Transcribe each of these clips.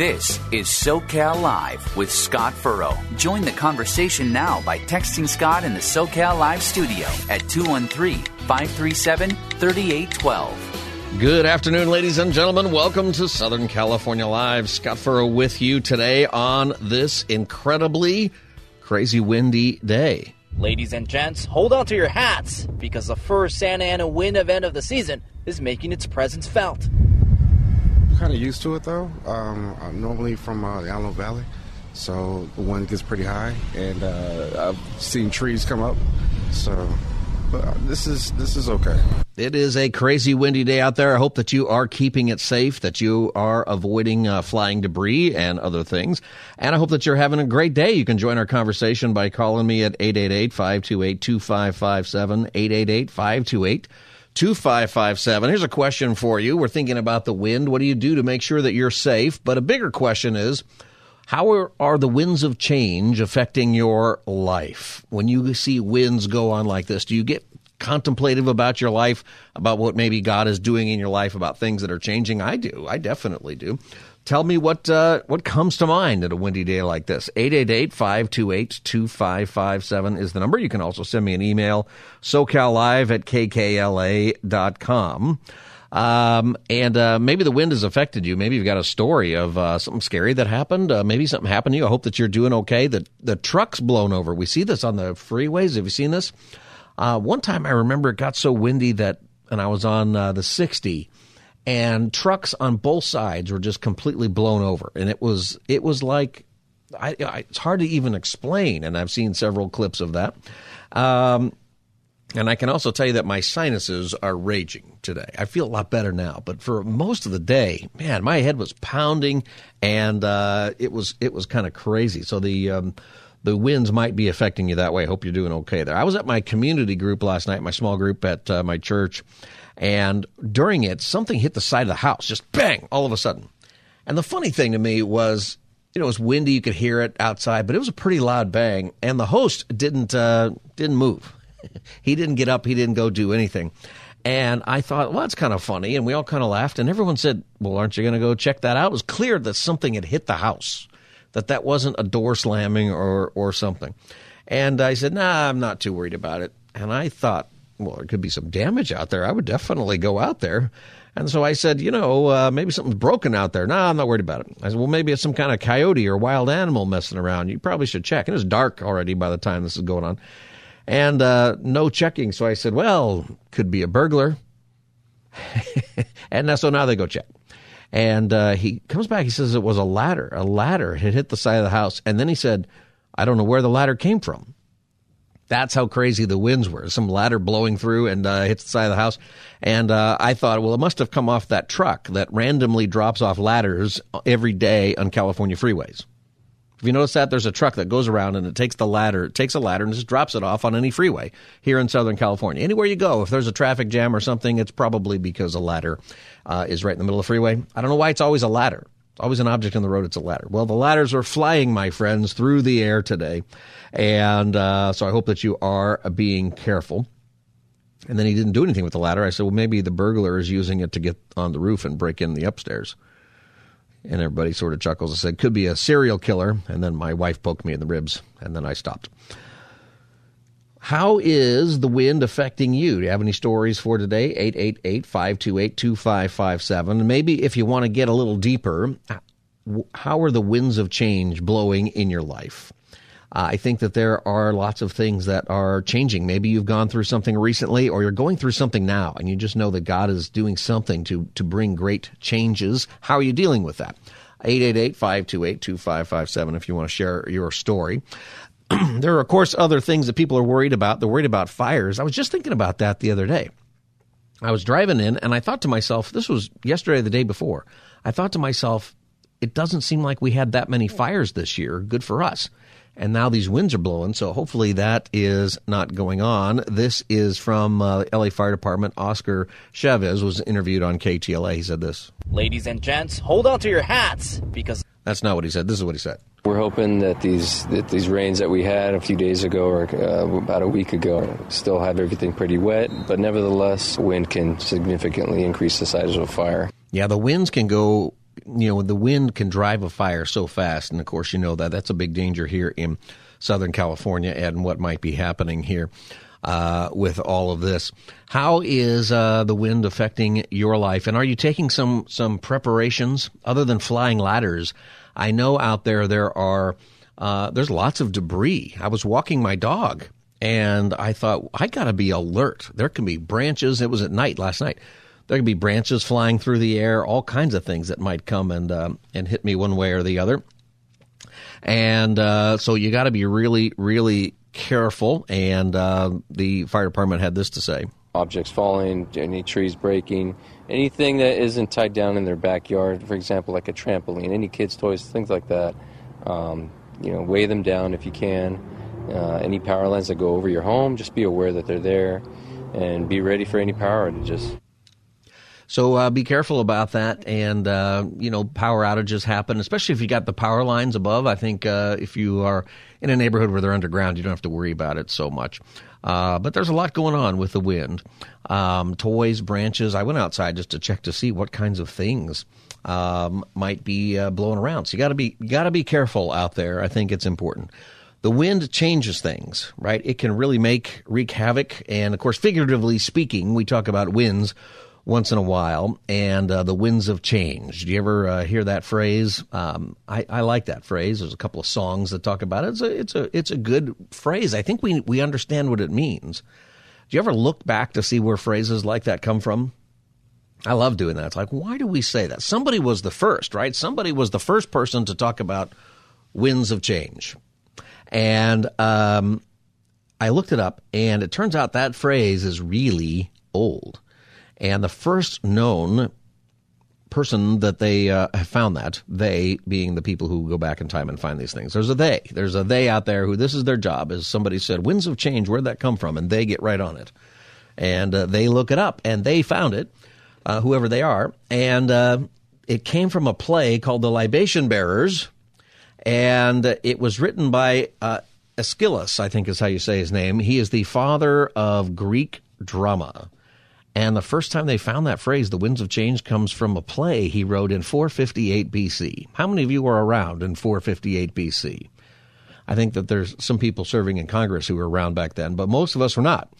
This is SoCal Live with Scott Furrow. Join the conversation now by texting Scott in the SoCal Live studio at 213 537 3812. Good afternoon, ladies and gentlemen. Welcome to Southern California Live. Scott Furrow with you today on this incredibly crazy windy day. Ladies and gents, hold on to your hats because the first Santa Ana wind event of the season is making its presence felt. Kind of used to it though. Um, I'm normally from uh, the Antelope Valley, so the wind gets pretty high, and uh, I've seen trees come up. So, but uh, this is this is okay. It is a crazy windy day out there. I hope that you are keeping it safe, that you are avoiding uh, flying debris and other things. And I hope that you're having a great day. You can join our conversation by calling me at 888 528 2557. 888 528 2557. Here's a question for you. We're thinking about the wind. What do you do to make sure that you're safe? But a bigger question is how are, are the winds of change affecting your life? When you see winds go on like this, do you get contemplative about your life, about what maybe God is doing in your life, about things that are changing? I do. I definitely do. Tell me what uh, what comes to mind at a windy day like this. 888-528-2557 is the number. You can also send me an email, socallive at kkla.com. Um, and uh, maybe the wind has affected you. Maybe you've got a story of uh, something scary that happened. Uh, maybe something happened to you. I hope that you're doing okay. The, the truck's blown over. We see this on the freeways. Have you seen this? Uh, one time I remember it got so windy that, and I was on uh, the 60 and trucks on both sides were just completely blown over. And it was, it was like, I, I, it's hard to even explain. And I've seen several clips of that. Um, and I can also tell you that my sinuses are raging today. I feel a lot better now, but for most of the day, man, my head was pounding, and uh, it was it was kind of crazy. So the um, the winds might be affecting you that way. I hope you're doing okay there. I was at my community group last night, my small group at uh, my church, and during it, something hit the side of the house, just bang, all of a sudden. And the funny thing to me was, you know, it was windy, you could hear it outside, but it was a pretty loud bang, and the host didn't uh, didn't move. he didn't get up, he didn't go do anything. And I thought, well, that's kind of funny. And we all kind of laughed. And everyone said, well, aren't you going to go check that out? It was clear that something had hit the house, that that wasn't a door slamming or, or something. And I said, nah, I'm not too worried about it. And I thought, well, there could be some damage out there. I would definitely go out there. And so I said, you know, uh, maybe something's broken out there. No, I'm not worried about it. I said, well, maybe it's some kind of coyote or wild animal messing around. You probably should check. And it was dark already by the time this is going on and uh, no checking. So I said, well, could be a burglar. and so now they go check. And uh, he comes back. He says it was a ladder. A ladder had hit the side of the house. And then he said, I don't know where the ladder came from. That's how crazy the winds were. Some ladder blowing through and uh, hits the side of the house. And uh, I thought, well, it must have come off that truck that randomly drops off ladders every day on California freeways. If you notice that, there's a truck that goes around and it takes the ladder, it takes a ladder and just drops it off on any freeway here in Southern California. Anywhere you go, if there's a traffic jam or something, it's probably because a ladder uh, is right in the middle of the freeway. I don't know why it's always a ladder. It's always an object in the road, it's a ladder. Well, the ladders are flying, my friends, through the air today. And uh, so I hope that you are being careful. And then he didn't do anything with the ladder. I said, well, maybe the burglar is using it to get on the roof and break in the upstairs. And everybody sort of chuckles and said, could be a serial killer. And then my wife poked me in the ribs, and then I stopped. How is the wind affecting you? Do you have any stories for today? 888 528 2557. Maybe if you want to get a little deeper, how are the winds of change blowing in your life? Uh, I think that there are lots of things that are changing. Maybe you've gone through something recently or you're going through something now and you just know that God is doing something to, to bring great changes. How are you dealing with that? 888-528-2557 if you want to share your story. there are, of course, other things that people are worried about. They're worried about fires. I was just thinking about that the other day. I was driving in and I thought to myself, this was yesterday, the day before. I thought to myself, it doesn't seem like we had that many fires this year. Good for us. And now these winds are blowing, so hopefully that is not going on. This is from uh, LA Fire Department. Oscar Chavez was interviewed on KTLA. He said this. Ladies and gents, hold on to your hats because That's not what he said. This is what he said. We're hoping that these that these rains that we had a few days ago or uh, about a week ago still have everything pretty wet, but nevertheless, wind can significantly increase the size of a fire. Yeah, the winds can go, you know, the wind can drive a fire so fast. And of course, you know that that's a big danger here in Southern California and what might be happening here uh, with all of this. How is uh, the wind affecting your life? And are you taking some, some preparations other than flying ladders? I know out there there are, uh, there's lots of debris. I was walking my dog and I thought, I got to be alert. There can be branches. It was at night last night there could be branches flying through the air, all kinds of things that might come and uh, and hit me one way or the other. And uh, so you got to be really, really careful. And uh, the fire department had this to say: Objects falling, any trees breaking, anything that isn't tied down in their backyard, for example, like a trampoline, any kids' toys, things like that. Um, you know, weigh them down if you can. Uh, any power lines that go over your home, just be aware that they're there, and be ready for any power outages. So uh, be careful about that. And, uh, you know, power outages happen, especially if you got the power lines above. I think uh, if you are in a neighborhood where they're underground, you don't have to worry about it so much. Uh, but there's a lot going on with the wind. Um, toys, branches. I went outside just to check to see what kinds of things um, might be uh, blowing around. So you got to be got to be careful out there. I think it's important the wind changes things, right? It can really make wreak havoc. And of course, figuratively speaking, we talk about winds once in a while, and uh, the winds of change. Do you ever uh, hear that phrase? Um, I, I, like that phrase. There's a couple of songs that talk about it. It's a it's a it's a good phrase. I think we we understand what it means. Do you ever look back to see where phrases like that come from? I love doing that. It's like, why do we say that? Somebody was the first, right? Somebody was the first person to talk about winds of change, and um, I looked it up, and it turns out that phrase is really old. And the first known person that they uh, have found that, they being the people who go back in time and find these things. There's a they. There's a they out there who this is their job. as somebody said, winds of change, where'd that come from? And they get right on it. And uh, they look it up and they found it, uh, whoever they are. And uh, it came from a play called The Libation Bearers. And it was written by uh, Aeschylus, I think is how you say his name. He is the father of Greek drama. And the first time they found that phrase, the winds of change, comes from a play he wrote in 458 BC. How many of you were around in 458 BC? I think that there's some people serving in Congress who were around back then, but most of us were not.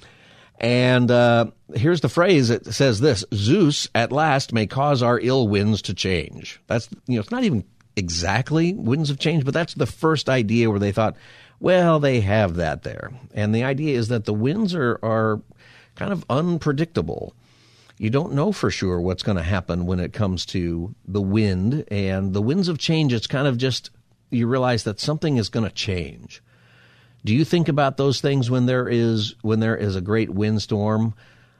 And uh, here's the phrase it says this Zeus at last may cause our ill winds to change. That's, you know, it's not even exactly winds of change, but that's the first idea where they thought, well, they have that there. And the idea is that the winds are, are kind of unpredictable. You don't know for sure what's going to happen when it comes to the wind and the winds of change. It's kind of just you realize that something is going to change. Do you think about those things when there is when there is a great windstorm?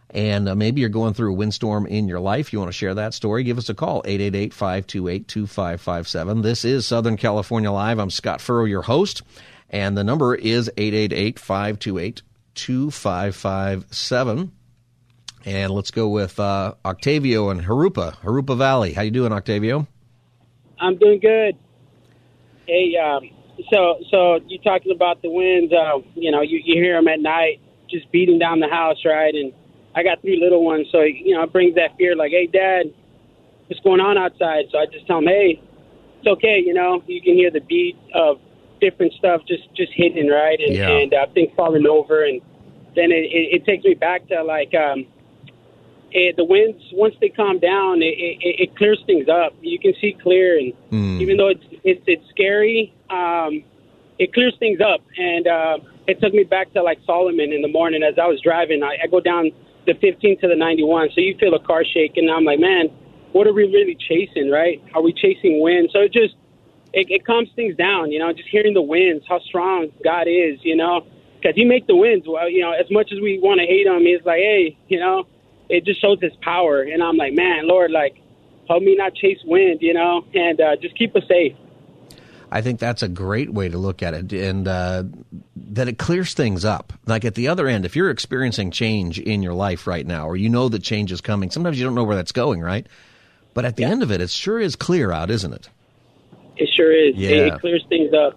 And uh, maybe you're going through a windstorm in your life. You want to share that story? Give us a call, 888-528-2557. This is Southern California Live. I'm Scott Furrow, your host. And the number is 888 528 2557. And let's go with uh, Octavio and Jurupa, Jurupa Valley. How you doing, Octavio? I'm doing good. Hey, um, so so you talking about the winds? Uh, you know, you, you hear them at night, just beating down the house, right? And I got three little ones, so you know, it brings that fear. Like, hey, Dad, what's going on outside? So I just tell them, hey, it's okay. You know, you can hear the beat of different stuff just just hitting right and yeah. and uh, things falling over and then it, it, it takes me back to like um it, the winds once they calm down it, it, it clears things up. You can see clear and mm. even though it's it's it's scary um it clears things up. And uh it took me back to like solomon in the morning as i was driving. I, I go down the 15 to the 91 so you feel a car shake and i'm like man what are we really chasing right? Are we chasing wind? So it just it, it calms things down, you know, just hearing the winds, how strong God is, you know, because He make the winds. Well, you know, as much as we want to hate Him, He's like, hey, you know, it just shows His power. And I'm like, man, Lord, like, help me not chase wind, you know, and uh, just keep us safe. I think that's a great way to look at it, and uh, that it clears things up. Like at the other end, if you're experiencing change in your life right now, or you know that change is coming, sometimes you don't know where that's going, right? But at the yeah. end of it, it sure is clear out, isn't it? It sure is. Yeah. It, it clears things up.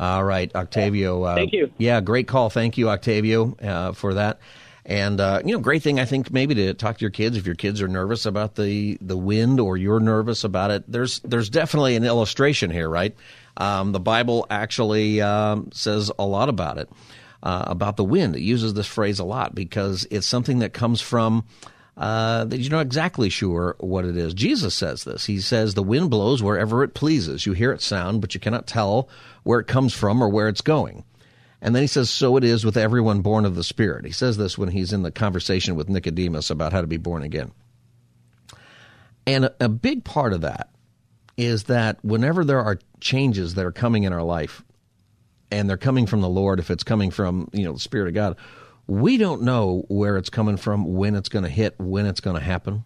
All right, Octavio. Uh, Thank you. Yeah, great call. Thank you, Octavio, uh, for that. And uh, you know, great thing I think maybe to talk to your kids if your kids are nervous about the the wind or you're nervous about it. There's there's definitely an illustration here, right? Um, the Bible actually um, says a lot about it, uh, about the wind. It uses this phrase a lot because it's something that comes from. Uh, that you're not exactly sure what it is. Jesus says this. He says, The wind blows wherever it pleases. You hear it sound, but you cannot tell where it comes from or where it's going. And then he says, So it is with everyone born of the Spirit. He says this when he's in the conversation with Nicodemus about how to be born again. And a, a big part of that is that whenever there are changes that are coming in our life, and they're coming from the Lord, if it's coming from, you know, the Spirit of God, we don't know where it's coming from, when it's going to hit, when it's going to happen.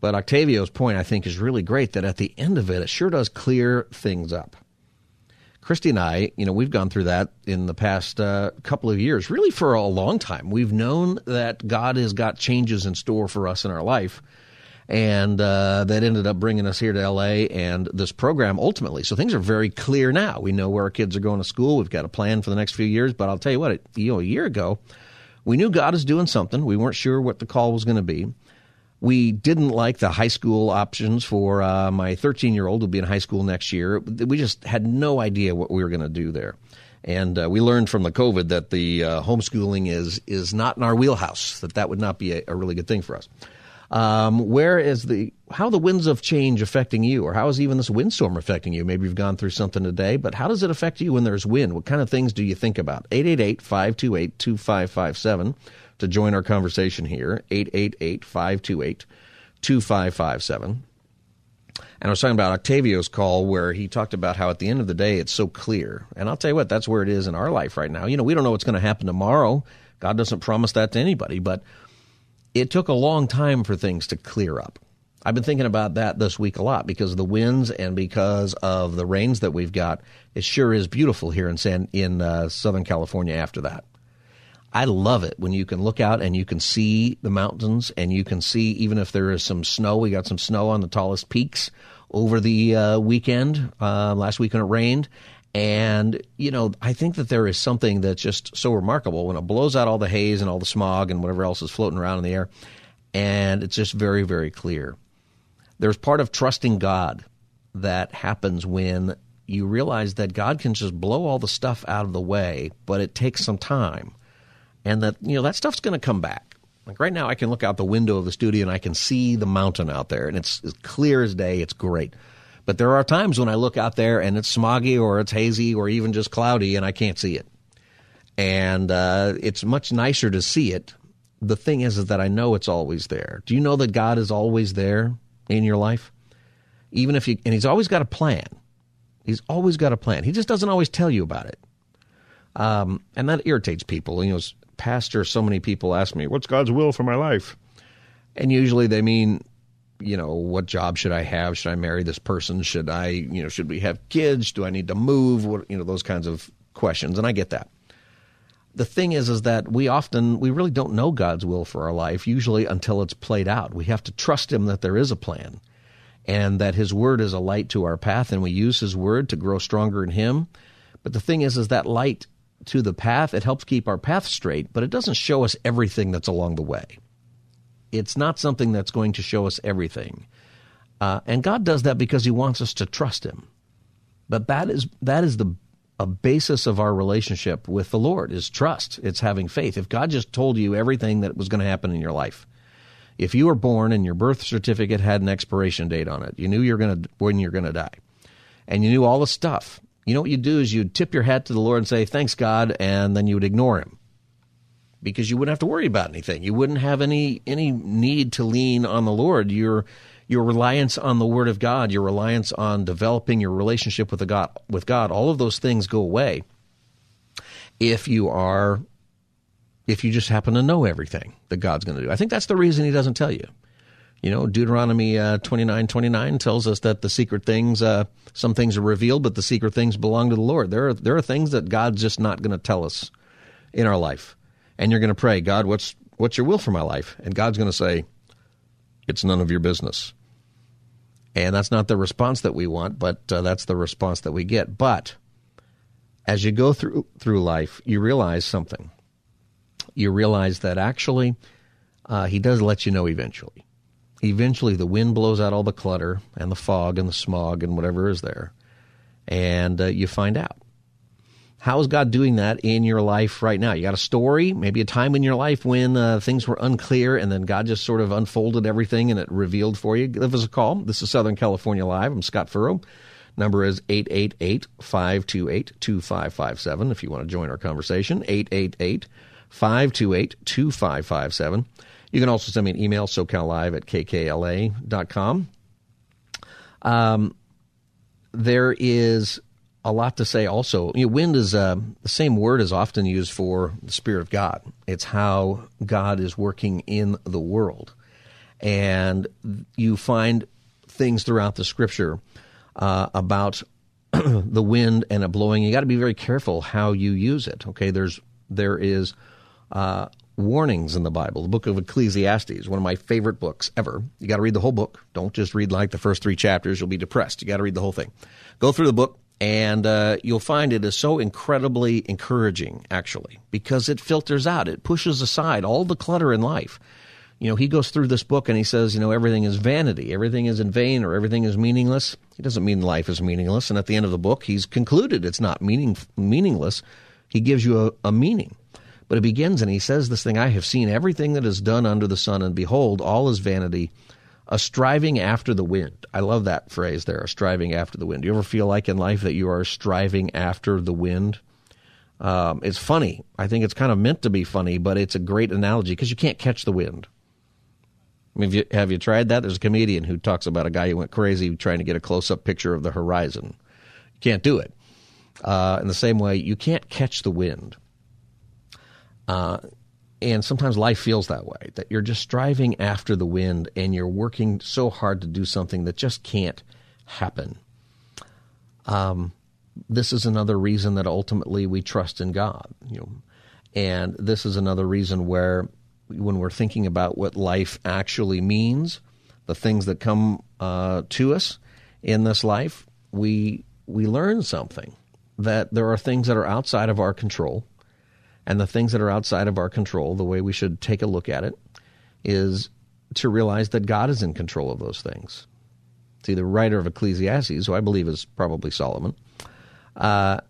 But Octavio's point, I think, is really great that at the end of it, it sure does clear things up. Christy and I, you know, we've gone through that in the past uh, couple of years, really for a long time. We've known that God has got changes in store for us in our life, and uh, that ended up bringing us here to LA and this program ultimately. So things are very clear now. We know where our kids are going to school. We've got a plan for the next few years. But I'll tell you what, you know, a year ago, we knew God is doing something. We weren't sure what the call was going to be. We didn't like the high school options for uh, my 13 year old who'll be in high school next year. We just had no idea what we were going to do there. And uh, we learned from the COVID that the uh, homeschooling is is not in our wheelhouse. That that would not be a, a really good thing for us. Um, where is the how the winds of change affecting you, or how is even this windstorm affecting you? Maybe you've gone through something today, but how does it affect you when there's wind? What kind of things do you think about? 888 528 2557 to join our conversation here 888 528 2557. And I was talking about Octavio's call where he talked about how at the end of the day it's so clear. And I'll tell you what, that's where it is in our life right now. You know, we don't know what's going to happen tomorrow. God doesn't promise that to anybody, but it took a long time for things to clear up. I've been thinking about that this week a lot because of the winds and because of the rains that we've got. It sure is beautiful here in San in uh, Southern California after that. I love it when you can look out and you can see the mountains and you can see even if there is some snow. We got some snow on the tallest peaks over the uh, weekend. Uh, last weekend it rained. And, you know, I think that there is something that's just so remarkable when it blows out all the haze and all the smog and whatever else is floating around in the air. And it's just very, very clear. There's part of trusting God that happens when you realize that God can just blow all the stuff out of the way, but it takes some time and that you know that stuff's going to come back. Like right now, I can look out the window of the studio and I can see the mountain out there, and it's as clear as day. It's great. But there are times when I look out there and it's smoggy or it's hazy or even just cloudy, and I can't see it. And uh, it's much nicer to see it. The thing is, is that I know it's always there. Do you know that God is always there in your life? Even if you, and He's always got a plan. He's always got a plan. He just doesn't always tell you about it. Um, and that irritates people. You know, pastor, so many people ask me, What's God's will for my life? And usually they mean, you know, what job should I have? Should I marry this person? Should I, you know, should we have kids? Do I need to move? What, you know, those kinds of questions. And I get that. The thing is, is that we often, we really don't know God's will for our life, usually until it's played out. We have to trust Him that there is a plan and that His Word is a light to our path, and we use His Word to grow stronger in Him. But the thing is, is that light to the path. It helps keep our path straight, but it doesn't show us everything that's along the way. It's not something that's going to show us everything. Uh, and God does that because He wants us to trust Him. But that is that is the a basis of our relationship with the Lord is trust. It's having faith. If God just told you everything that was going to happen in your life, if you were born and your birth certificate had an expiration date on it, you knew you're going to when you're going to die, and you knew all the stuff, you know what you'd do is you'd tip your hat to the Lord and say, Thanks, God, and then you would ignore him. Because you wouldn't have to worry about anything. You wouldn't have any any need to lean on the Lord. Your your reliance on the Word of God, your reliance on developing your relationship with the God with God, all of those things go away if you are if you just happen to know everything that God's going to do. I think that's the reason he doesn't tell you. You know, Deuteronomy uh, 29 29 tells us that the secret things, uh, some things are revealed, but the secret things belong to the Lord. There are, there are things that God's just not going to tell us in our life. And you're going to pray, God, what's, what's your will for my life? And God's going to say, it's none of your business. And that's not the response that we want, but uh, that's the response that we get. But as you go through through life, you realize something. You realize that actually, uh, he does let you know eventually. Eventually, the wind blows out all the clutter and the fog and the smog and whatever is there, and uh, you find out. How is God doing that in your life right now? You got a story, maybe a time in your life when uh, things were unclear and then God just sort of unfolded everything and it revealed for you. Give us a call. This is Southern California Live. I'm Scott Furrow. Number is 888 528 2557 if you want to join our conversation. 888 528 2557. You can also send me an email, socallive at kkla.com. Um, there is a lot to say also. You know, wind is uh, the same word is often used for the Spirit of God. It's how God is working in the world. And you find things throughout the scripture uh, about the wind and it blowing. You got to be very careful how you use it. Okay, there's there is uh, warnings in the Bible. The book of Ecclesiastes, one of my favorite books ever. You got to read the whole book. Don't just read like the first three chapters. You'll be depressed. You got to read the whole thing. Go through the book and uh, you'll find it is so incredibly encouraging, actually, because it filters out, it pushes aside all the clutter in life. You know, he goes through this book and he says, you know, everything is vanity, everything is in vain, or everything is meaningless. He doesn't mean life is meaningless. And at the end of the book, he's concluded it's not meaning, meaningless. He gives you a, a meaning. But it begins and he says this thing I have seen everything that is done under the sun, and behold, all is vanity a striving after the wind. I love that phrase there, a striving after the wind. Do you ever feel like in life that you are striving after the wind? Um, it's funny. I think it's kind of meant to be funny, but it's a great analogy because you can't catch the wind. I mean, have you, have you tried that? There's a comedian who talks about a guy who went crazy trying to get a close up picture of the horizon. You can't do it. Uh, in the same way, you can't catch the wind. Uh, and sometimes life feels that way, that you're just striving after the wind and you're working so hard to do something that just can't happen. Um, this is another reason that ultimately we trust in God. You know, and this is another reason where when we're thinking about what life actually means, the things that come uh, to us in this life, we we learn something that there are things that are outside of our control and the things that are outside of our control, the way we should take a look at it is to realize that God is in control of those things. See, the writer of Ecclesiastes, who I believe is probably Solomon, uh,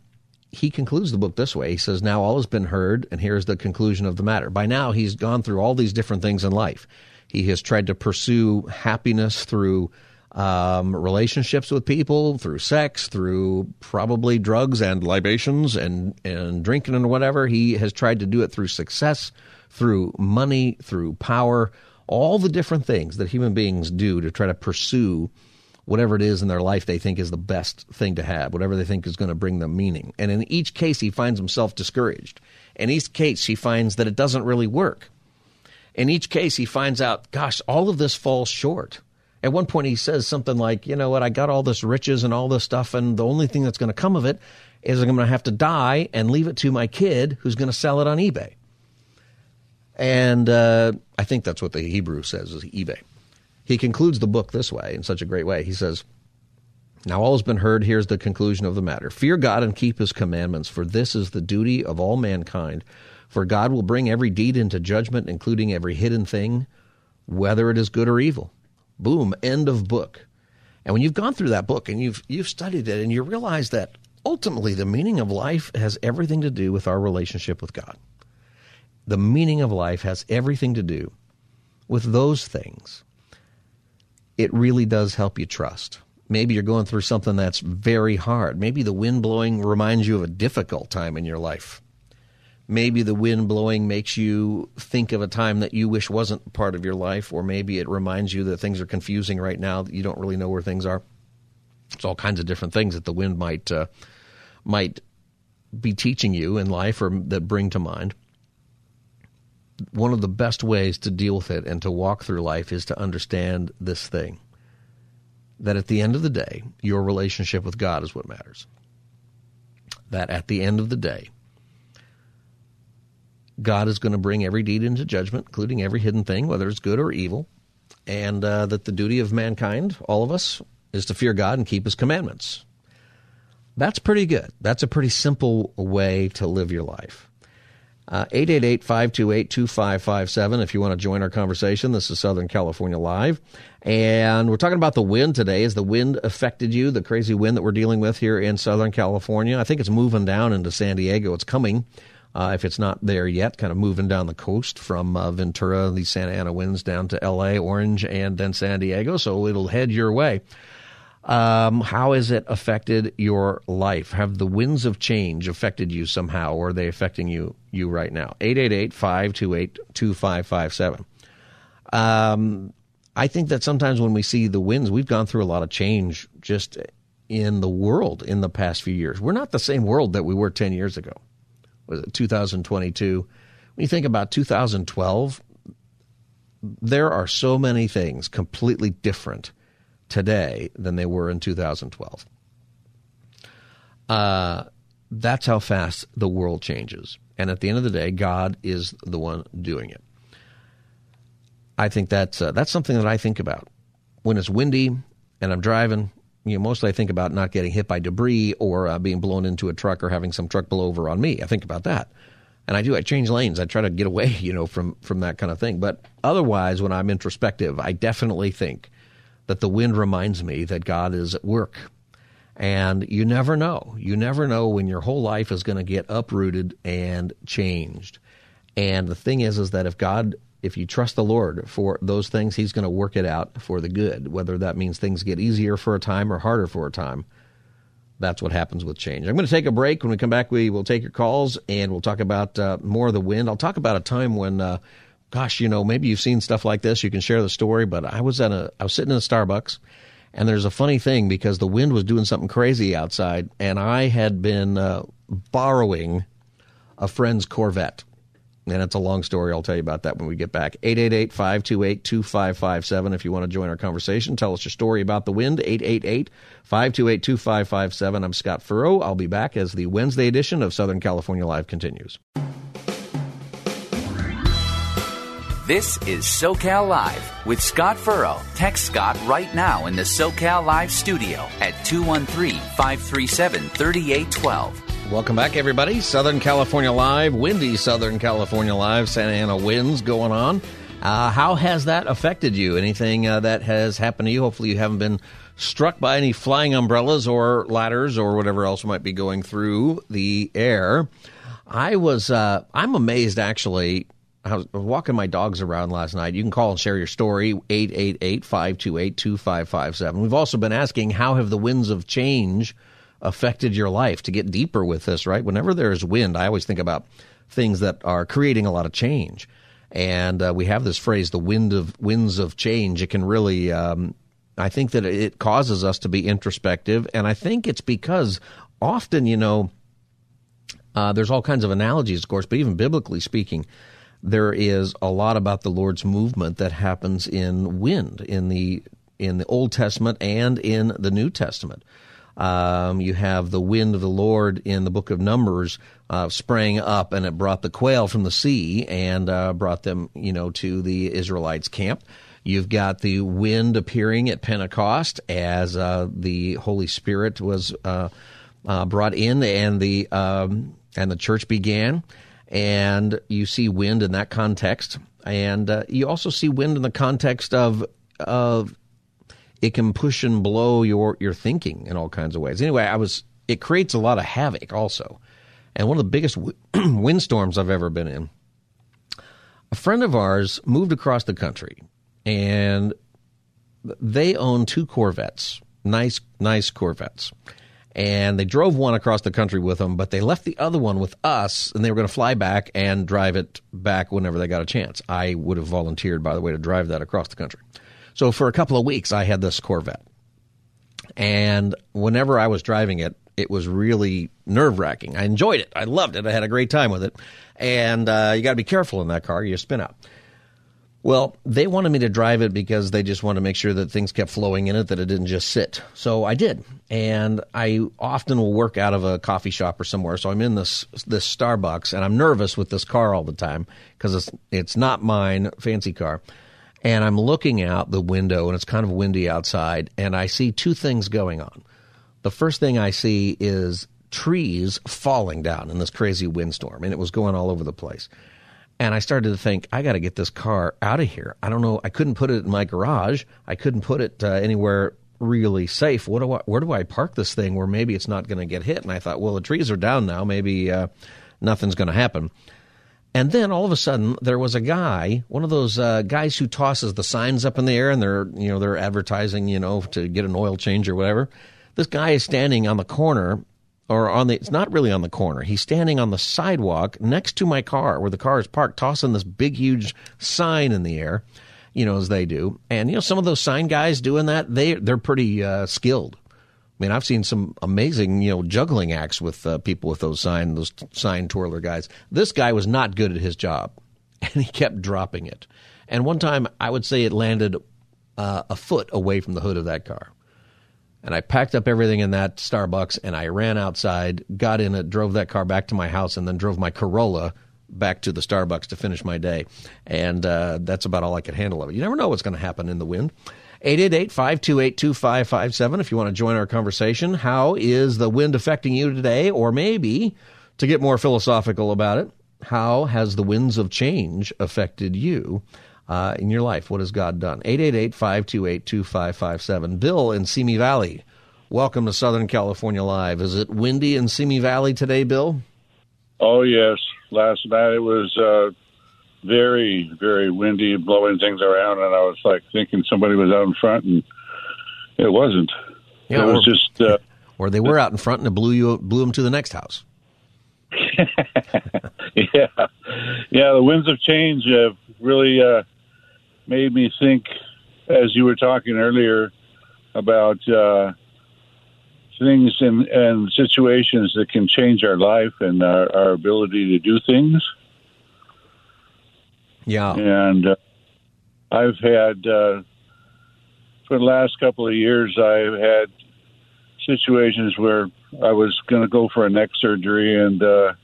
he concludes the book this way. He says, Now all has been heard, and here's the conclusion of the matter. By now, he's gone through all these different things in life. He has tried to pursue happiness through um, relationships with people, through sex, through probably drugs and libations and, and drinking and whatever. He has tried to do it through success, through money, through power, all the different things that human beings do to try to pursue whatever it is in their life they think is the best thing to have, whatever they think is going to bring them meaning. And in each case, he finds himself discouraged. In each case, he finds that it doesn't really work. In each case, he finds out, gosh, all of this falls short. At one point, he says something like, you know what, I got all this riches and all this stuff, and the only thing that's going to come of it is I'm going to have to die and leave it to my kid who's going to sell it on eBay. And uh, I think that's what the Hebrew says is eBay. He concludes the book this way, in such a great way. He says, Now all has been heard. Here's the conclusion of the matter Fear God and keep his commandments, for this is the duty of all mankind. For God will bring every deed into judgment, including every hidden thing, whether it is good or evil. Boom, end of book. And when you've gone through that book and you've you've studied it and you realize that ultimately the meaning of life has everything to do with our relationship with God. The meaning of life has everything to do with those things. It really does help you trust. Maybe you're going through something that's very hard. Maybe the wind blowing reminds you of a difficult time in your life maybe the wind blowing makes you think of a time that you wish wasn't part of your life, or maybe it reminds you that things are confusing right now that you don't really know where things are. It's all kinds of different things that the wind might uh, might be teaching you in life or that bring to mind. one of the best ways to deal with it and to walk through life is to understand this thing that at the end of the day, your relationship with God is what matters. That at the end of the day, God is going to bring every deed into judgment, including every hidden thing, whether it's good or evil, and uh, that the duty of mankind, all of us, is to fear God and keep His commandments. That's pretty good. That's a pretty simple way to live your life. Uh, 888-528-2557 if you want to join our conversation. This is Southern California Live. And we're talking about the wind today. Has the wind affected you? The crazy wind that we're dealing with here in Southern California. I think it's moving down into San Diego. It's coming. Uh, if it's not there yet, kind of moving down the coast from uh, Ventura, the Santa Ana winds down to LA, Orange, and then San Diego. So it'll head your way. Um, how has it affected your life? Have the winds of change affected you somehow, or are they affecting you you right now? 888-528-2557. Um, I think that sometimes when we see the winds, we've gone through a lot of change just in the world in the past few years. We're not the same world that we were 10 years ago. Was it 2022? When you think about 2012, there are so many things completely different today than they were in 2012. Uh, that's how fast the world changes. And at the end of the day, God is the one doing it. I think that's uh, that's something that I think about when it's windy and I'm driving. You know, mostly I think about not getting hit by debris or uh, being blown into a truck or having some truck blow over on me. I think about that, and I do. I change lanes. I try to get away, you know, from from that kind of thing. But otherwise, when I'm introspective, I definitely think that the wind reminds me that God is at work. And you never know. You never know when your whole life is going to get uprooted and changed. And the thing is, is that if God, if you trust the Lord for those things, He's going to work it out for the good. Whether that means things get easier for a time or harder for a time, that's what happens with change. I'm going to take a break. When we come back, we will take your calls and we'll talk about uh, more of the wind. I'll talk about a time when uh, gosh, you know, maybe you've seen stuff like this. You can share the story. But I was at a, I was sitting in a Starbucks, and there's a funny thing because the wind was doing something crazy outside, and I had been uh, borrowing a friend's Corvette. And it's a long story. I'll tell you about that when we get back. 888 528 2557. If you want to join our conversation, tell us your story about the wind. 888 528 2557. I'm Scott Furrow. I'll be back as the Wednesday edition of Southern California Live continues. This is SoCal Live with Scott Furrow. Text Scott right now in the SoCal Live studio at 213 537 3812. Welcome back, everybody. Southern California Live, windy Southern California Live, Santa Ana winds going on. Uh, how has that affected you? Anything uh, that has happened to you? Hopefully, you haven't been struck by any flying umbrellas or ladders or whatever else might be going through the air. I was, uh, I'm amazed actually I was walking my dogs around last night. You can call and share your story, 888-528-2557. We've also been asking, how have the winds of change affected your life? To get deeper with this, right? Whenever there's wind, I always think about things that are creating a lot of change. And uh, we have this phrase, the wind of winds of change. It can really, um, I think that it causes us to be introspective. And I think it's because often, you know, uh, there's all kinds of analogies, of course, but even biblically speaking, there is a lot about the Lord's movement that happens in wind in the in the Old Testament and in the New Testament. Um, you have the wind of the Lord in the book of Numbers uh, sprang up, and it brought the quail from the sea and uh, brought them, you know, to the Israelites' camp. You've got the wind appearing at Pentecost as uh, the Holy Spirit was uh, uh, brought in, and the um, and the church began and you see wind in that context, and uh, you also see wind in the context of of it can push and blow your your thinking in all kinds of ways. Anyway, I was it creates a lot of havoc also, and one of the biggest windstorms I've ever been in. A friend of ours moved across the country, and they own two Corvettes, nice nice Corvettes and they drove one across the country with them, but they left the other one with us, and they were going to fly back and drive it back whenever they got a chance. I would have volunteered, by the way, to drive that across the country. So for a couple of weeks, I had this Corvette, and whenever I was driving it, It was really nerve wracking. I enjoyed it. I loved it. I had a great time with it. And uh, you got to be careful in that car. You spin out. Well, they wanted me to drive it because they just wanted to make sure that things kept flowing in it, that it didn't just sit. So I did. And I often will work out of a coffee shop or somewhere. So I'm in this this Starbucks and I'm nervous with this car all the time because it's it's not mine, fancy car. And I'm looking out the window and it's kind of windy outside and I see two things going on. The first thing I see is trees falling down in this crazy windstorm and it was going all over the place. And I started to think, I got to get this car out of here. I don't know. I couldn't put it in my garage. I couldn't put it uh, anywhere really safe. What do I, where do I park this thing where maybe it's not going to get hit? And I thought, well, the trees are down now. Maybe uh, nothing's going to happen. And then all of a sudden, there was a guy, one of those uh, guys who tosses the signs up in the air, and they're you know they're advertising, you know, to get an oil change or whatever. This guy is standing on the corner or on the it's not really on the corner. He's standing on the sidewalk next to my car where the car is parked, tossing this big huge sign in the air, you know, as they do. And you know, some of those sign guys doing that, they they're pretty uh, skilled. I mean, I've seen some amazing, you know, juggling acts with uh, people with those sign those sign twirler guys. This guy was not good at his job, and he kept dropping it. And one time, I would say it landed uh, a foot away from the hood of that car. And I packed up everything in that Starbucks and I ran outside, got in it, drove that car back to my house, and then drove my Corolla back to the Starbucks to finish my day. And uh, that's about all I could handle of it. You never know what's going to happen in the wind. 888-528-2557 if you want to join our conversation. How is the wind affecting you today? Or maybe, to get more philosophical about it, how has the winds of change affected you? uh, in your life. What has God done? 888-528-2557. Bill in Simi Valley. Welcome to Southern California Live. Is it windy in Simi Valley today, Bill? Oh, yes. Last night it was uh, very, very windy, blowing things around, and I was like thinking somebody was out in front, and it wasn't. Yeah, it was or, just. Uh, or they were out in front and it blew you blew them to the next house. yeah, yeah. The winds of change have really uh, made me think, as you were talking earlier, about uh, things and, and situations that can change our life and our, our ability to do things. Yeah. And uh, I've had, uh, for the last couple of years, I've had situations where I was going to go for a neck surgery and uh,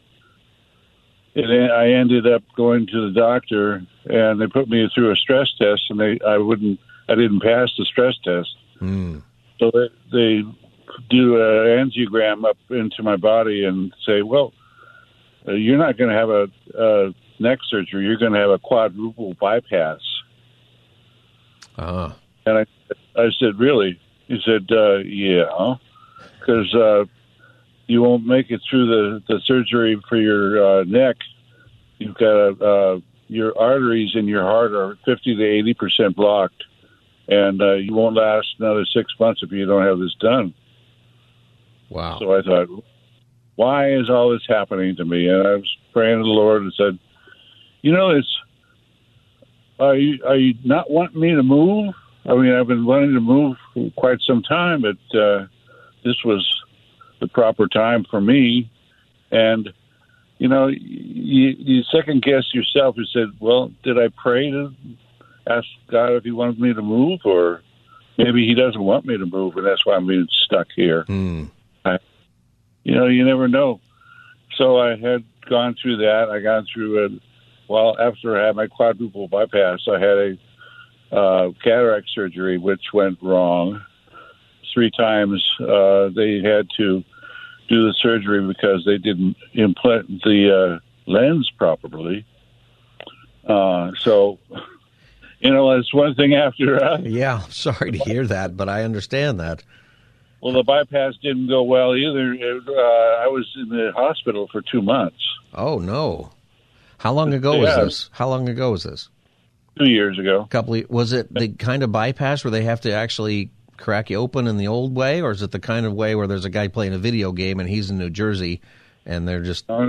it, I ended up going to the doctor, and they put me through a stress test, and they I wouldn't I didn't pass the stress test. Mm. So they, they do an angiogram up into my body and say, well, uh, you're not going to have a, a neck surgery. You're going to have a quadruple bypass. Uh-huh. And I, I said, really? He said, uh, yeah, because uh, you won't make it through the, the surgery for your uh, neck. You've got uh, your arteries in your heart are 50 to 80 percent blocked, and uh, you won't last another six months if you don't have this done. Wow. So I thought, why is all this happening to me? And I was praying to the Lord and said, you know, it's are you are you not wanting me to move? I mean, I've been wanting to move for quite some time, but uh, this was the proper time for me. And you know, you, you second guess yourself. You said, "Well, did I pray to ask God if He wanted me to move, or maybe He doesn't want me to move, and that's why I'm being stuck here." Mm. I, you know, you never know. So I had gone through that. I got through it. Well, after I had my quadruple bypass, I had a uh, cataract surgery, which went wrong three times. Uh, they had to do the surgery because they didn't implant the uh, lens properly. Uh, so, you know, it's one thing after. Uh, yeah, sorry to hear that, but I understand that. Well, the bypass didn't go well either. It, uh, I was in the hospital for two months. Oh no! How long ago yeah. was this? How long ago was this? Two years ago. A couple. Of, was it the kind of bypass where they have to actually crack you open in the old way, or is it the kind of way where there's a guy playing a video game and he's in New Jersey and they're just? no,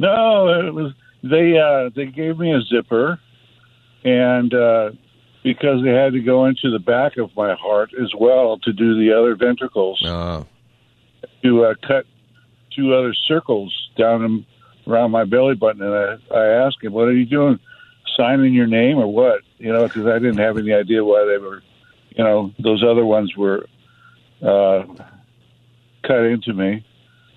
it was they. Uh, they gave me a zipper, and uh, because they had to go into the back of my heart as well to do the other ventricles. Oh. to uh, cut two other circles down in, around my belly button, and I, I asked him, "What are you doing? Signing your name or what?" You know, because I didn't have any idea why they were, you know, those other ones were uh, cut into me.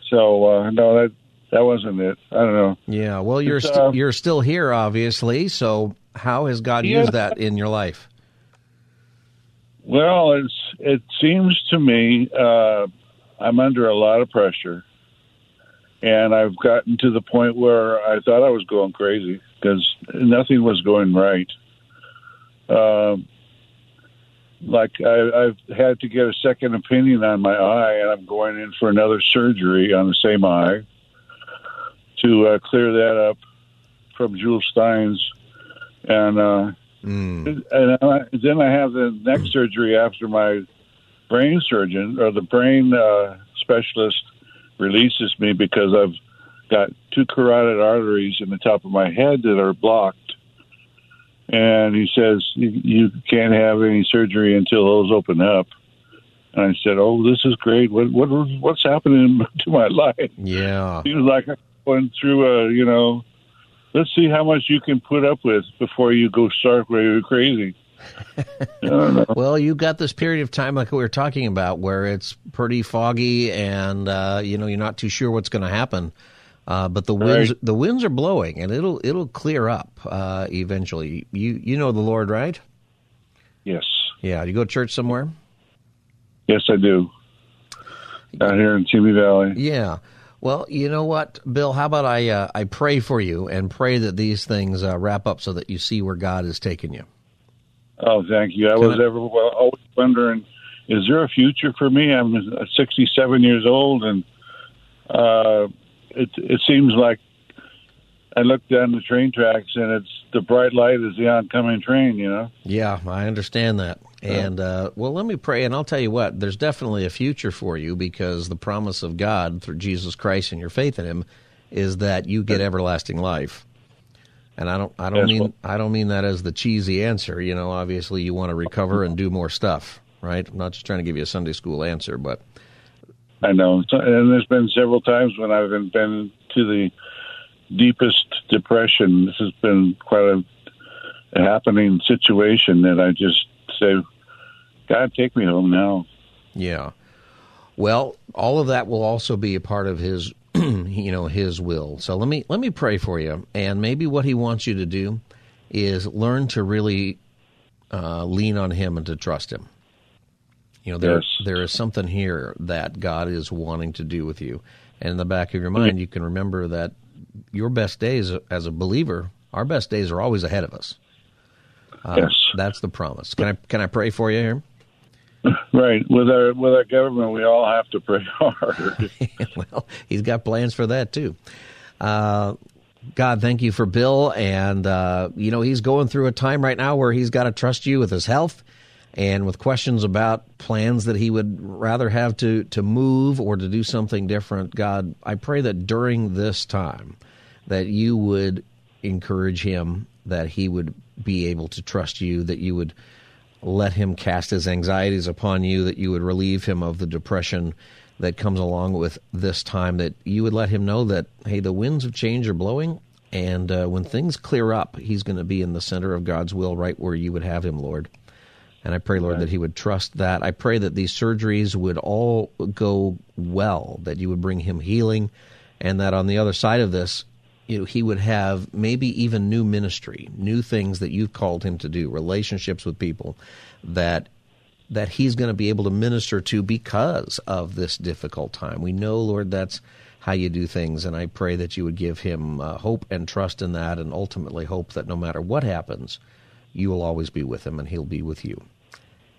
So uh, no, that that wasn't it. I don't know. Yeah, well, you're st- uh, you're still here, obviously. So how has God Yeah. used that in your life? Well, it's it seems to me uh, I'm under a lot of pressure, and I've gotten to the point where I thought I was going crazy because nothing was going right. Um, like I, I've had to get a second opinion on my eye, and I'm going in for another surgery on the same eye to uh, clear that up from Jules Stein's, and. Uh, and I, then I have the neck surgery after my brain surgeon or the brain uh, specialist releases me because I've got two carotid arteries in the top of my head that are blocked. And he says you, you can't have any surgery until those open up. And I said, "Oh, this is great. What what what's happening to my life?" Yeah. He was like I'm going through a you know let's see how much you can put up with before you go stark really crazy. I don't know. Well, you got this period of time like we were talking about where it's pretty foggy and uh, you know you're not too sure what's going to happen. Uh, but the winds Right. the winds are blowing and it'll it'll clear up uh, eventually. You you know the Lord, right? Yes, Yeah. You go to church somewhere? yes, I do. Out here in Simi Valley. Yeah. Well, you know what, Bill? How about I uh, I pray for you and pray that these things uh, wrap up so that you see where God has taken you. Oh, thank you. I Can was I- ever well, always wondering, is there a future for me? I'm uh, 67 years old, and uh, it it seems like I look down the train tracks, and it's the bright light is the oncoming train. You know. Yeah, I understand that. And uh, well, let me pray, and I'll tell you what. There's definitely a future for you because the promise of God through Jesus Christ and your faith in Him is that you get everlasting life. And I don't, I don't mean, I don't mean that as the cheesy answer. You know, obviously you want to recover and do more stuff, right? I'm not just trying to give you a Sunday school answer, but I know, and there's been several times when I've been, been to the deepest depression. This has been quite a, a happening situation that I just say, God, take me home now. Yeah. Well, all of that will also be a part of his you know his will. So let me let me pray for you and maybe what he wants you to do is learn to really uh, lean on him and to trust him. You know there Yes. there is something here that God is wanting to do with you. And in the back of your mind you can remember that your best days as a believer, our best days are always ahead of us. Uh, Yes. That's the promise. Can I can I pray for you here? Right. With our with our government, we all have to pray hard. well, he's got plans for that too. Uh, God, thank you for Bill, and uh, you know he's going through a time right now where he's got to trust you with his health and with questions about plans that he would rather have to to move or to do something different. God, I pray that during this time that you would encourage him, that he would be able to trust you, that you would let him cast his anxieties upon you, that you would relieve him of the depression that comes along with this time, that you would let him know that, hey, the winds of change are blowing, and uh, when things clear up, he's going to be in the center of God's will right where you would have him, Lord. And I pray, Lord, that he would trust that. I pray that these surgeries would all go well, that you would bring him healing, and that on the other side of this, you know, he would have maybe even new ministry, new things that you've called him to do, relationships with people that that he's going to be able to minister to because of this difficult time. We know, Lord, that's how you do things, and I pray that you would give him uh, hope and trust in that, and ultimately hope that no matter what happens, you will always be with him, and he'll be with you.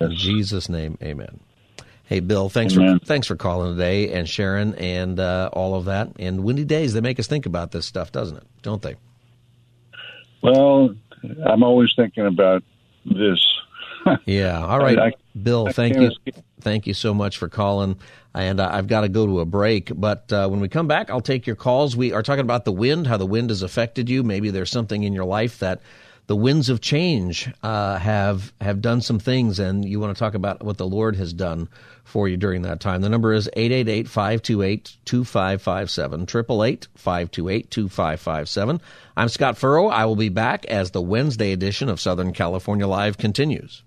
In Jesus' name, Amen. Hey, Bill, thanks Amen. for thanks for calling today and Sharon, and uh, all of that. And windy days, they make us think about this stuff, doesn't it? Don't they? well, I'm always thinking about this. Yeah. All right, I- Bill. I Thank you. escape. Thank you so much for calling. And uh, I've got to go to a break, but uh, when we come back, I'll take your calls. We are talking about the wind, how the wind has affected you. Maybe there's something in your life that the winds of change uh, have have done some things, and you want to talk about what the Lord has done for you during that time. The number is 888-528-2557, 888-528-2557. I'm Scott Furrow. I will be back as the Wednesday edition of Southern California Live continues.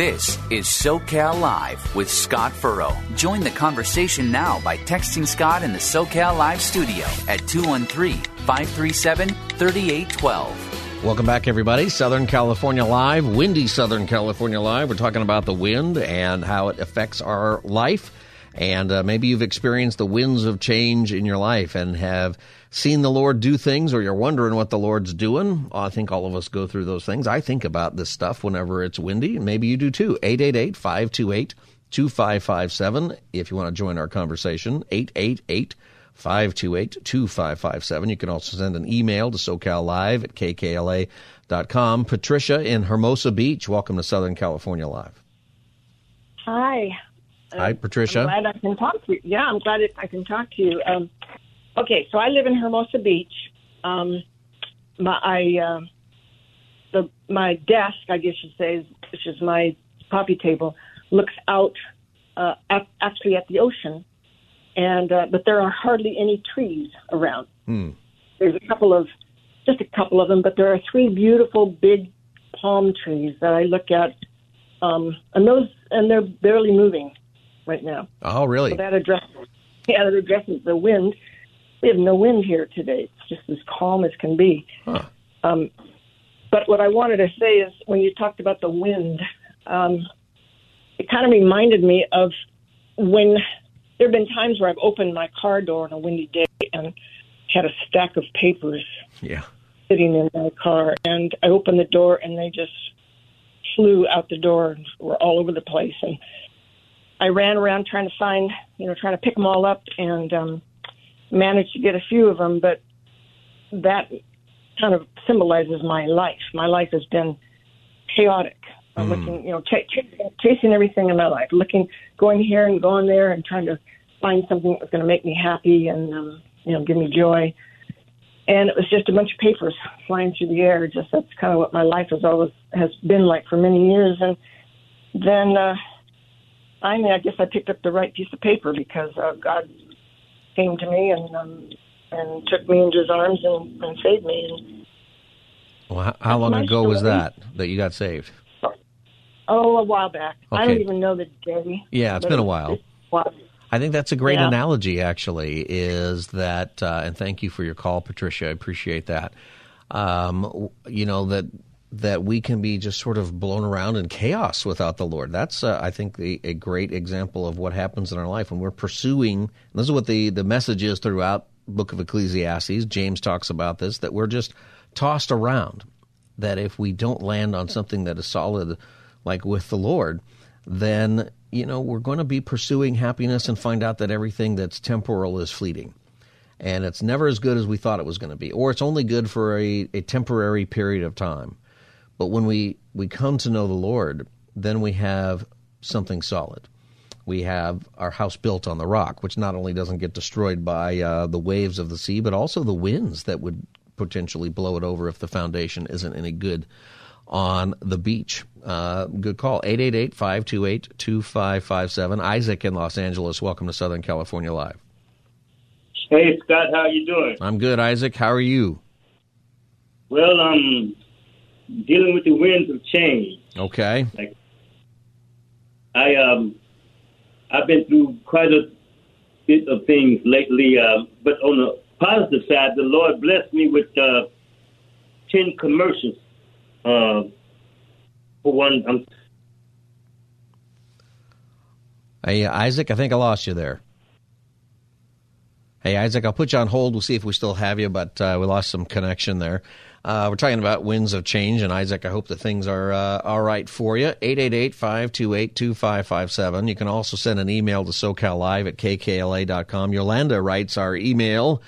This is SoCal Live with Scott Furrow. Join the conversation now by texting Scott in the SoCal Live studio at 213 537 3812. Welcome back, everybody. Southern California Live, windy Southern California Live. We're talking about the wind and how it affects our life. And uh, maybe you've experienced the winds of change in your life and have seen the Lord do things, or you're wondering what the Lord's doing. I think all of us go through those things. I think about this stuff whenever it's windy, and maybe you do too. 888 528 2557. If you want to join our conversation, 888 528 2557. You can also send an email to SoCalLive at kkla.com. Patricia in Hermosa Beach, welcome to Southern California Live. Hi. Hi, Patricia. I'm glad I can talk to you. Yeah, I'm glad I can talk to you. Um, okay, so I live in Hermosa Beach. Um, my I, uh, the my desk, I guess you'd say, which is my coffee table, looks out uh, at, actually at the ocean, and uh, but there are hardly any trees around. Hmm. There's a couple of, just a couple of them, but there are three beautiful big palm trees that I look at, um, and those and they're barely moving right now. Oh, really? So that addresses, yeah, that addresses the wind. We have no wind here today. It's just as calm as can be. Huh. Um, but what I wanted to say is when you talked about the wind, um, it kind of reminded me of when there have been times where I've opened my car door on a windy day and had a stack of papers Yeah. sitting in my car, and I opened the door and they just flew out the door and were all over the place. And I ran around trying to find, you know, trying to pick them all up and um, managed to get a few of them. But that kind of symbolizes my life. My life has been chaotic. I'm looking, you know, ch- ch- chasing everything in my life, looking, going here and going there, and trying to find something that was going to make me happy and um, you know give me joy. And it was just a bunch of papers flying through the air. Just that's kind of what my life has always has been like for many years. And then uh, finally, I guess I picked up the right piece of paper because uh, God came to me and um, and took me into His arms and, and saved me. And Well, how, how long ago was that that you got saved? oh, a while back. I don't even know the day. Yeah, it's been a while. while. I think that's a great Yeah. analogy, actually, is that, uh, and thank you for your call, Patricia. I appreciate that. Um, you know, that that we can be just sort of blown around in chaos without the Lord. That's, uh, I think, the, a great example of what happens in our life when we're pursuing. This is what the, the message is throughout Book of Ecclesiastes. James talks about this, that we're just tossed around. That if we don't land on something that is solid, like with the Lord, then you know we're going to be pursuing happiness and find out that everything that's temporal is fleeting and it's never as good as we thought it was going to be or it's only good for a, a temporary period of time but when we we come to know the lord then we have something solid we have our house built on the rock which not only doesn't get destroyed by uh, the waves of the sea but also the winds that would potentially blow it over if the foundation isn't any good on the beach. Uh, good call. 888-528-2557. Isaac in Los Angeles. Welcome to Southern California Live. Hey Scott, how you doing? I'm good, Isaac. How are you? Well, I'm dealing with the winds of change. Okay. Like I um, I've been through quite a bit of things lately, uh, but on the positive side, the Lord blessed me with uh, ten commercials. Uh, for one, I'm Hey, uh, Isaac, I think I lost you there. Hey, Isaac, I'll put you on hold. We'll see if we still have you, but uh, we lost some connection there. Uh, we're talking about winds of change, and Isaac, I hope that things are uh, all right for you. 888-528-2557. You can also send an email to SoCalLive at kkla.com. Yolanda writes our email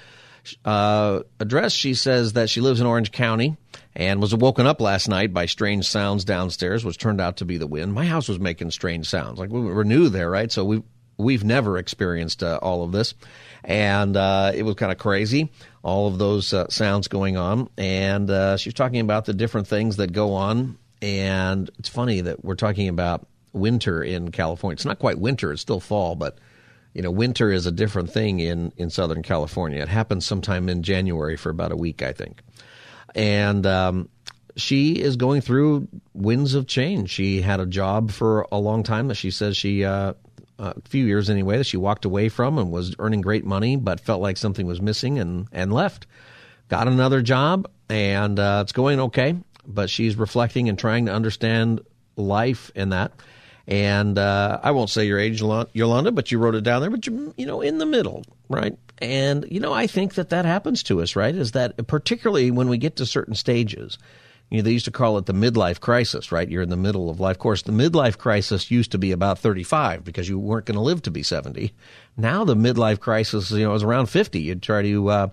uh, address. She says that she lives in Orange County and was woken up last night by strange sounds downstairs, which turned out to be the wind. My house was making strange sounds. Like we were new there, right? So we we've never experienced uh, all of this, and uh, it was kind of crazy. All of those uh, sounds going on, and uh, she was talking about the different things that go on. And it's funny that we're talking about winter in California. It's not quite winter; it's still fall, but you know, winter is a different thing in in Southern California. It happens sometime in January for about a week, I think. And um, she is going through winds of change. She had a job for a long time that she says she, uh, a few years anyway, that she walked away from and was earning great money, but felt like something was missing and, and left. Got another job and uh, it's going okay, but she's reflecting and trying to understand life in that. And uh, I won't say your age, Yolanda, but you wrote it down there. But you, you know, in the middle, right? And you know, I think that that happens to us, right? Is that particularly when we get to certain stages, you know, they used to call it the midlife crisis, right? You're in the middle of life. Of course, the midlife crisis used to be about 35 because you weren't going to live to be 70. Now the midlife crisis, you know, is around 50. You try to, uh,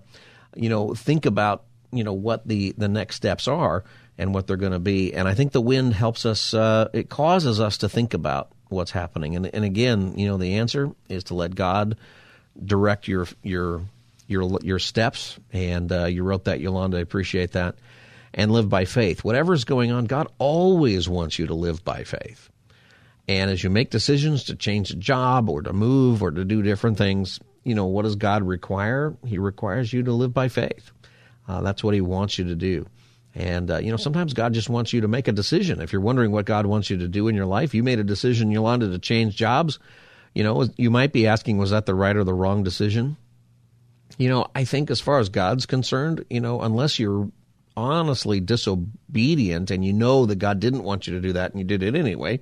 you know, think about, you know, what the, the next steps are and what they're going to be. And I think the wind helps us, uh, it causes us to think about what's happening. And, and again, you know, the answer is to let God direct your, your, your, your steps. And uh, you wrote that, Yolanda. I appreciate that and live by faith. Whatever's going on, God always wants you to live by faith. And as you make decisions to change a job or to move or to do different things, you know, what does God require? He requires you to live by faith. Uh, that's what He wants you to do. And, uh, you know, sometimes God just wants you to make a decision. If you're wondering what God wants you to do in your life, you made a decision, Yolanda, to change jobs. You know, you might be asking, was that the right or the wrong decision? You know, I think as far as God's concerned, you know, unless you're honestly disobedient and you know that God didn't want you to do that and you did it anyway,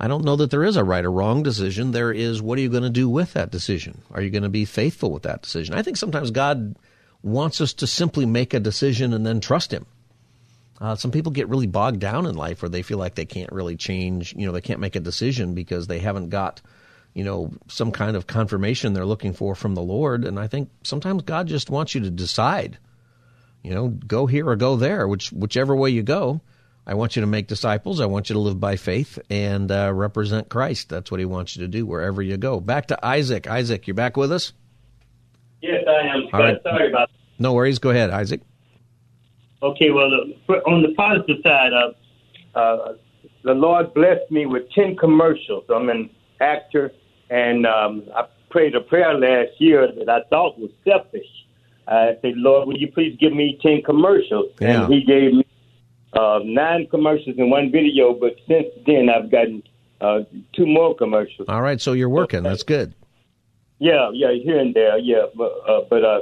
I don't know that there is a right or wrong decision. There is what are you going to do with that decision? Are you going to be faithful with that decision? I think sometimes God wants us to simply make a decision and then trust Him. Uh, some people get really bogged down in life where they feel like they can't really change, you know, they can't make a decision because they haven't got, you know, some kind of confirmation they're looking for from the Lord. And I think sometimes God just wants you to decide you know, go here or go there, which whichever way you go. I want you to make disciples. I want you to live by faith and uh, represent Christ. That's what He wants you to do wherever you go. Back to Isaac. Isaac, you're back with us? Yes, I am. All right. Sorry about. That. No worries. Go ahead, Isaac. Okay. Well, on the positive side, uh, uh, the Lord blessed me with ten commercials. I'm an actor, and um, I prayed a prayer last year that I thought was selfish I said, Lord, will you please give me 10 commercials? Yeah. And he gave me uh, nine commercials in one video, but since then I've gotten uh, two more commercials. All right, so you're working. That's good. Yeah, yeah, here and there, yeah. But, uh, but uh,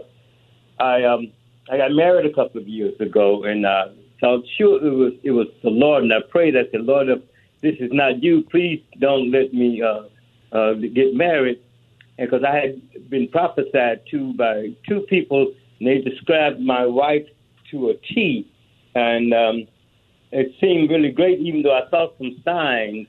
I um, I got married a couple of years ago, and uh, so sure it was it was the Lord, and I prayed. I said, Lord, if this is not you, please don't let me uh, uh, get married because I had been prophesied to by two people, and they described my wife to a T, and um, it seemed really great, even though I saw some signs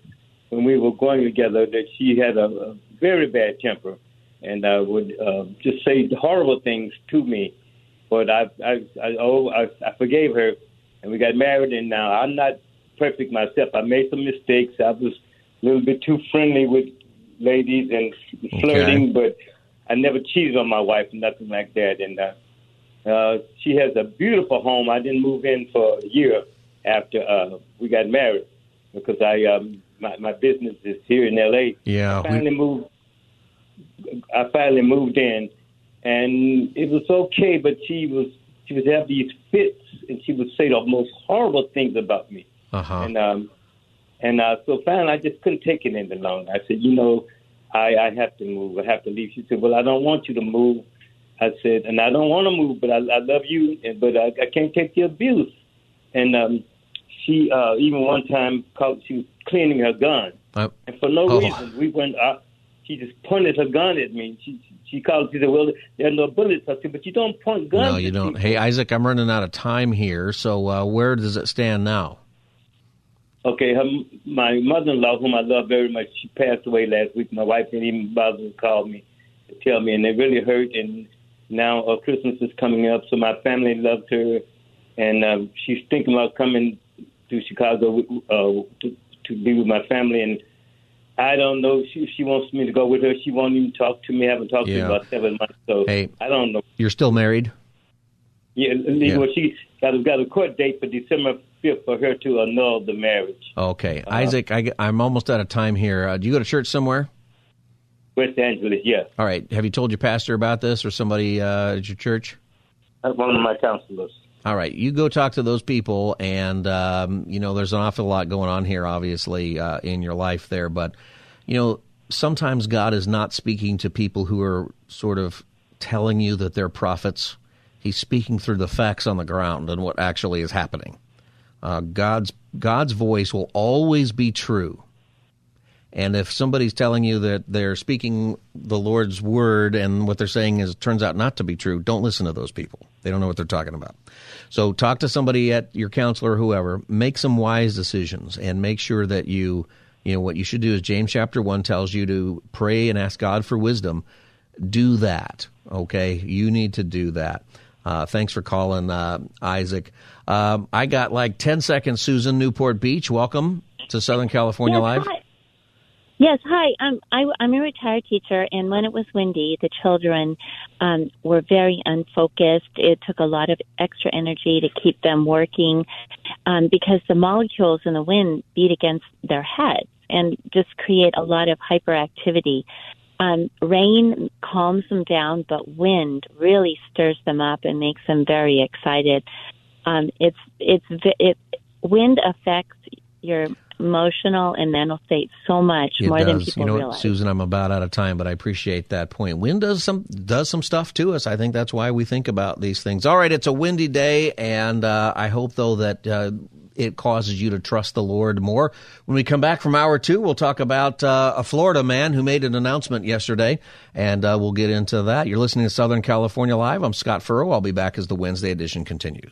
when we were going together that she had a, a very bad temper and uh, would uh, just say horrible things to me. But I, I, I, oh, I, I forgave her, and we got married. And now I'm not perfect myself. I made some mistakes. I was a little bit too friendly with ladies and flirting, okay. but I never cheated on my wife, nothing like that. And uh, uh, she has a beautiful home. I didn't move in for a year after uh, we got married because I um, my, my business is here in L.A. Yeah, I finally we... moved. I finally moved in, and it was okay. But she was she would have these fits, and she would say the most horrible things about me. Uh-huh. And um, and uh, so finally, I just couldn't take it any longer. I said, you know, I, I have to move. I have to leave. She said, well, I don't want you to move. I said, and I don't want to move, but I, I love you, but I, I can't take the abuse. And um, she uh, even one time called, she was cleaning her gun, uh, and for no oh. reason, we went. Uh, she just pointed her gun at me. She she called. She said, "Well, there are no bullets." I said, "But you don't point guns." No, you don't. People. Hey, Isaac, I'm running out of time here. So uh, where does it stand now? Okay, her, my mother-in-law, whom I love very much, she passed away last week. My wife didn't even bother to call me to tell me, and it really hurt. And now uh, Christmas is coming up, so my family loved her, and uh, she's thinking about coming to Chicago uh, to, to be with my family. And I don't know. She she wants me to go with her. She won't even talk to me. I haven't talked to Yeah. her about seven months. So Hey. I don't know. You're still married? Yeah, Yeah. well, she got got a court date for December fifth for her to annul the marriage. Okay. Uh, Isaac, I, am almost out of time here. Uh, do you go to church somewhere? West Angeles, yes. All right. Have you told your pastor about this or somebody uh, at your church? One of my counselors. All right, you go talk to those people, and um, you know there's an awful lot going on here, obviously, uh, in your life there. But you know, sometimes God is not speaking to people who are sort of telling you that they're prophets. He's speaking through the facts on the ground and what actually is happening. Uh, God's God's voice will always be true. And if somebody's telling you that they're speaking the Lord's word and what they're saying is turns out not to be true, don't listen to those people. They don't know what they're talking about. So talk to somebody at your counselor or whoever, make some wise decisions and make sure that you you know what you should do is James chapter 1 tells you to pray and ask God for wisdom. Do that. Okay? You need to do that. Uh, thanks for calling, uh, Isaac. Um, I got like 10 seconds, Susan, Newport Beach. Welcome to Southern California Yes, Live. hi. Yes, hi. Um, I, I'm a retired teacher, and when it was windy, the children um, were very unfocused. It took a lot of extra energy to keep them working um, because the molecules in the wind beat against their heads and just create a lot of hyperactivity. Um, rain calms them down, but wind really stirs them up and makes them very excited. Um, it's it's it wind affects your emotional and mental state so much It more than people you know, what, realize. Susan, I'm about out of time, but I appreciate that point. Wind does some does some stuff to us. I think that's why we think about these things. All right, it's a windy day, and uh, I hope though that uh, it causes you to trust the Lord more. When we come back from hour two, we'll talk about uh, a Florida man who made an announcement yesterday, and uh, we'll get into that. You're listening to Southern California Live. I'm Scott Furrow. I'll be back as the Wednesday edition continues.